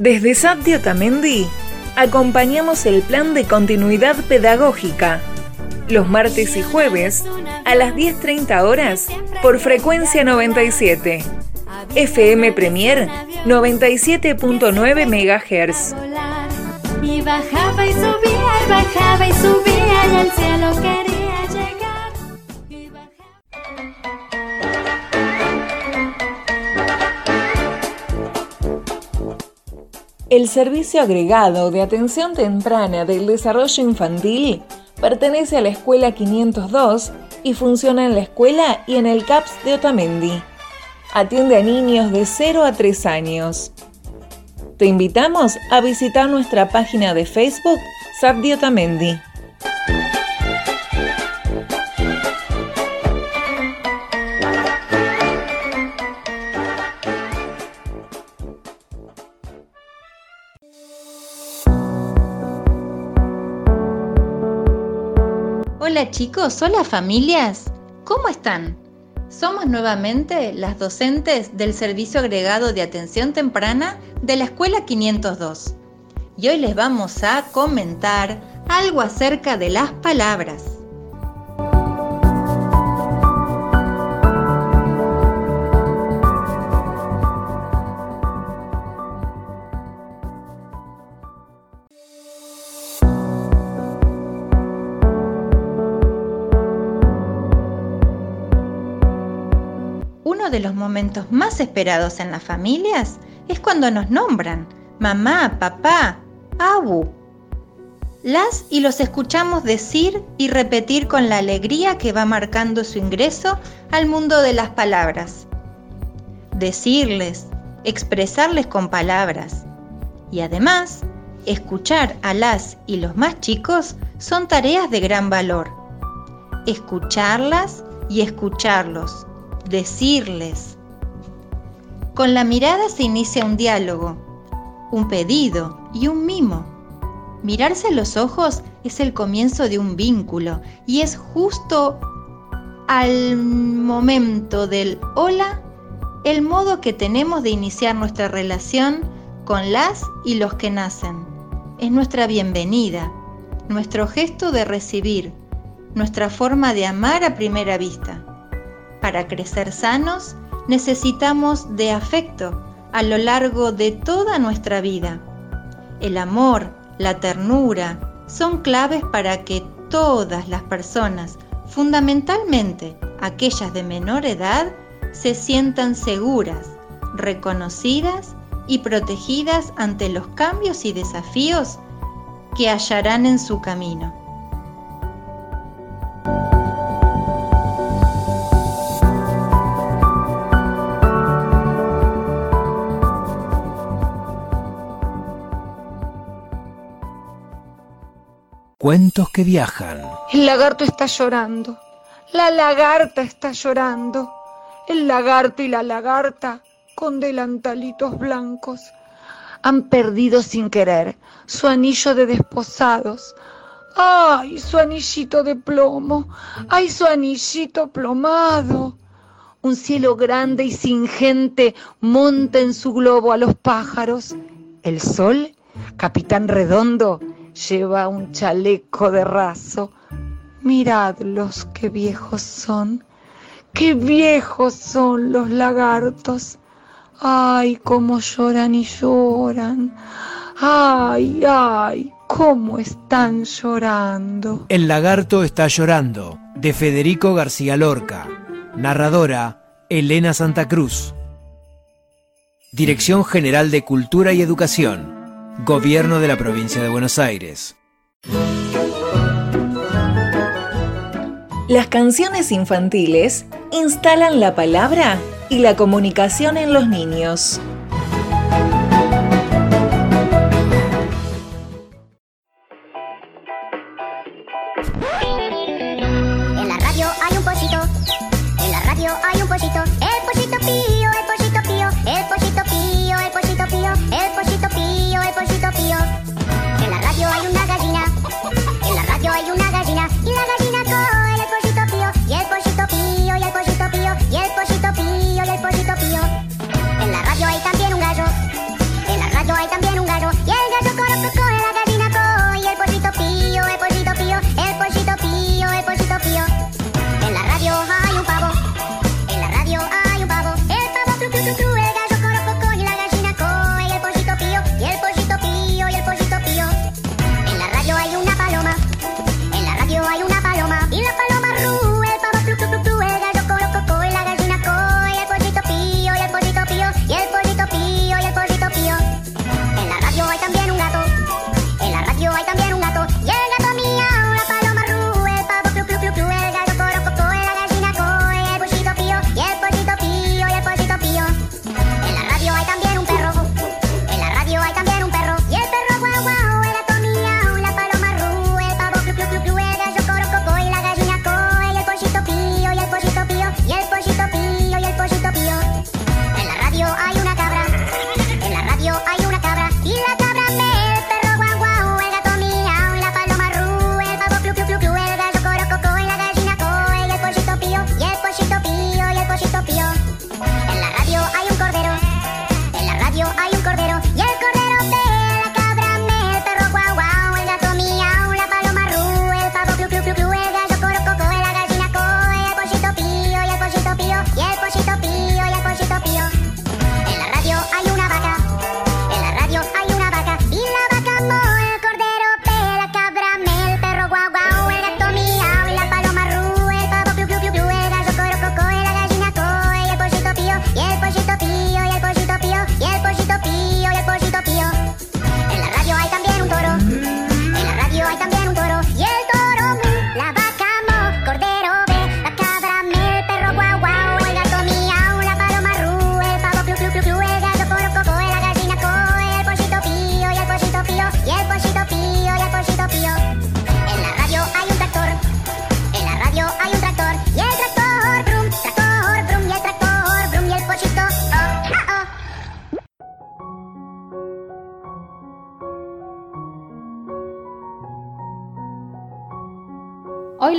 Desde SAPTI Otamendi acompañamos el plan de continuidad pedagógica los martes y jueves a las 10.30 horas por frecuencia 97. FM Premier 97.9 MHz. Y bajaba y subía y bajaba y subía y al cielo quería El Servicio Agregado de Atención Temprana del Desarrollo Infantil pertenece a la Escuela 502 y funciona en la escuela y en el CAPS de Otamendi. Atiende a niños de 0 a 3 años. Te invitamos a visitar nuestra página de Facebook SAPDI Otamendi. Hola chicos, hola familias, ¿cómo están? Somos nuevamente las docentes del Servicio Agregado de Atención Temprana de la Escuela 502 y hoy les vamos a comentar algo acerca de las palabras. De los momentos más esperados en las familias es cuando nos nombran mamá, papá, abu. Las y los escuchamos decir y repetir con la alegría que va marcando su ingreso al mundo de las palabras. Decirles, expresarles con palabras y además escuchar a las y los más chicos son tareas de gran valor. Escucharlas y escucharlos decirles. Con la mirada se inicia un diálogo, un pedido y un mimo. Mirarse a los ojos es el comienzo de un vínculo y es justo al momento del hola el modo que tenemos de iniciar nuestra relación con las y los que nacen. Es nuestra bienvenida, nuestro gesto de recibir, nuestra forma de amar a primera vista. Para crecer sanos necesitamos de afecto a lo largo de toda nuestra vida. El amor, la ternura, son claves para que todas las personas, fundamentalmente aquellas de menor edad, se sientan seguras, reconocidas y protegidas ante los cambios y desafíos que hallarán en su camino. Cuentos que viajan. El lagarto está llorando. La lagarta está llorando. El lagarto y la lagarta, con delantalitos blancos, han perdido sin querer su anillo de desposados. ¡Ay, su anillito de plomo! ¡Ay, su anillito plomado! Un cielo grande y sin gente monta en su globo a los pájaros. El sol, capitán redondo, lleva un chaleco de raso. Miradlos, qué viejos son, qué viejos son los lagartos. Ay, cómo lloran y lloran. Ay, ay, cómo están llorando. El lagarto está llorando, de Federico García Lorca. Narradora, Elena Santa Cruz. Dirección General de Cultura y Educación. Gobierno de la Provincia de Buenos Aires. Las canciones infantiles instalan la palabra y la comunicación en los niños.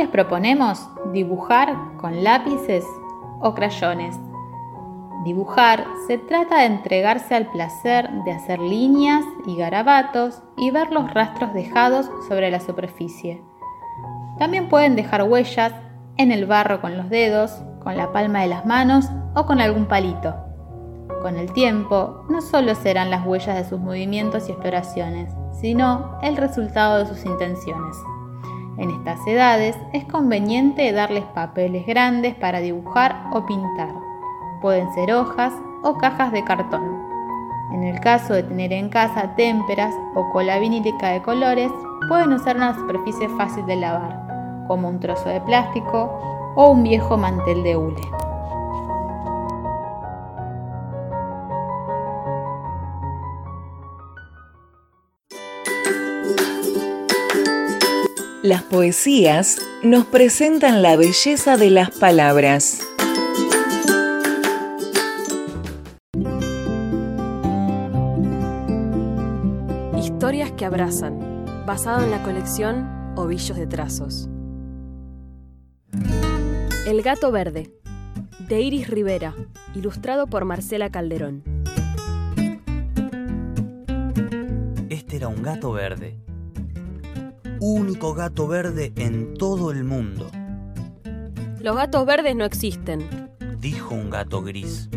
Les proponemos dibujar con lápices o crayones. Dibujar se trata de entregarse al placer de hacer líneas y garabatos y ver los rastros dejados sobre la superficie. También pueden dejar huellas en el barro con los dedos, con la palma de las manos o con algún palito. Con el tiempo, no solo serán las huellas de sus movimientos y exploraciones, sino el resultado de sus intenciones. En estas edades es conveniente darles papeles grandes para dibujar o pintar. Pueden ser hojas o cajas de cartón. En el caso de tener en casa témperas o cola vinílica de colores, pueden usar una superficie fácil de lavar, como un trozo de plástico o un viejo mantel de hule. Las poesías nos presentan la belleza de las palabras. Historias que abrazan, basado en la colección Ovillos de Trazos. El gato verde, de Iris Rivera, ilustrado por Marcela Calderón. Este era un gato verde único gato verde en todo el mundo. Los gatos verdes no existen, Dijo un gato gris.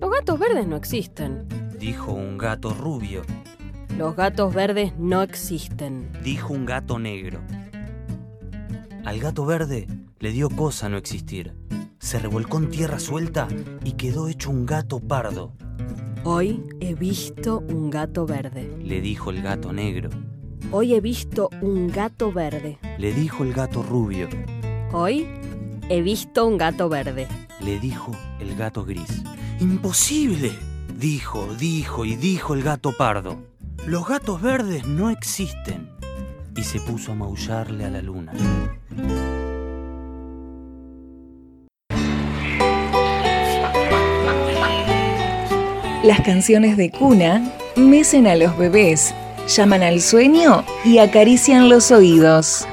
Los gatos verdes no existen. Dijo un gato rubio. Los gatos verdes no existen. Dijo un gato negro. Al gato verde le dio cosa no existir. Se revolcó en tierra suelta y quedó hecho un gato pardo. Hoy he visto un gato verde. Le dijo el gato negro. Hoy he visto un gato verde. Le dijo el gato rubio. Hoy he visto un gato verde. Le dijo el gato gris. ¡Imposible! Dijo, dijo y dijo el gato pardo. Los gatos verdes no existen. Y se puso a maullarle a la luna. Las canciones de cuna mecen a los bebés, llaman al sueño y acarician los oídos.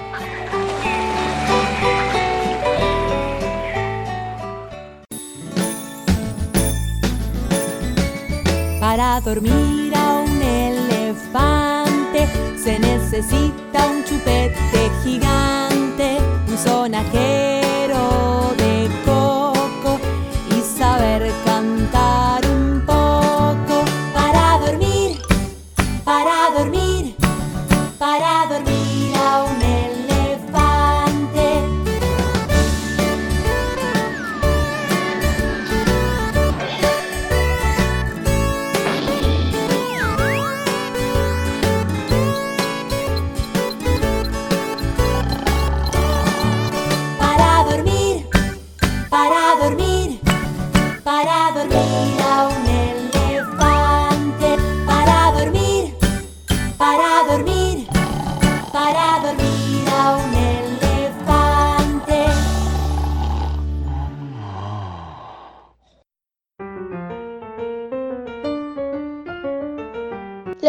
Para dormir a un elefante se necesita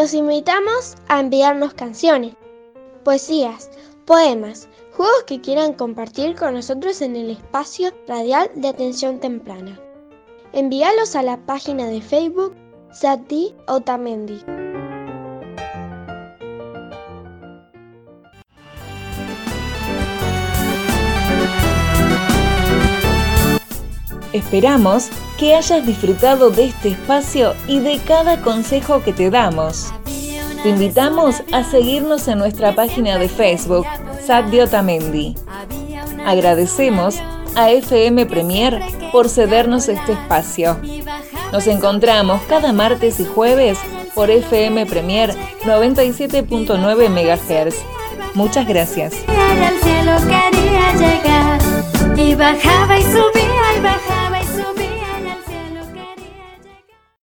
Los invitamos a enviarnos canciones, poesías, poemas, juegos que quieran compartir con nosotros en el espacio radial de atención temprana. Envíalos a la página de Facebook Sati Otamendi. Esperamos que hayas disfrutado de este espacio y de cada consejo que te damos. Te invitamos a seguirnos en nuestra página de Facebook, Sat de Otamendi. Agradecemos a FM Premier por cedernos este espacio. Nos encontramos cada martes y jueves por FM Premier 97.9 MHz. Muchas gracias.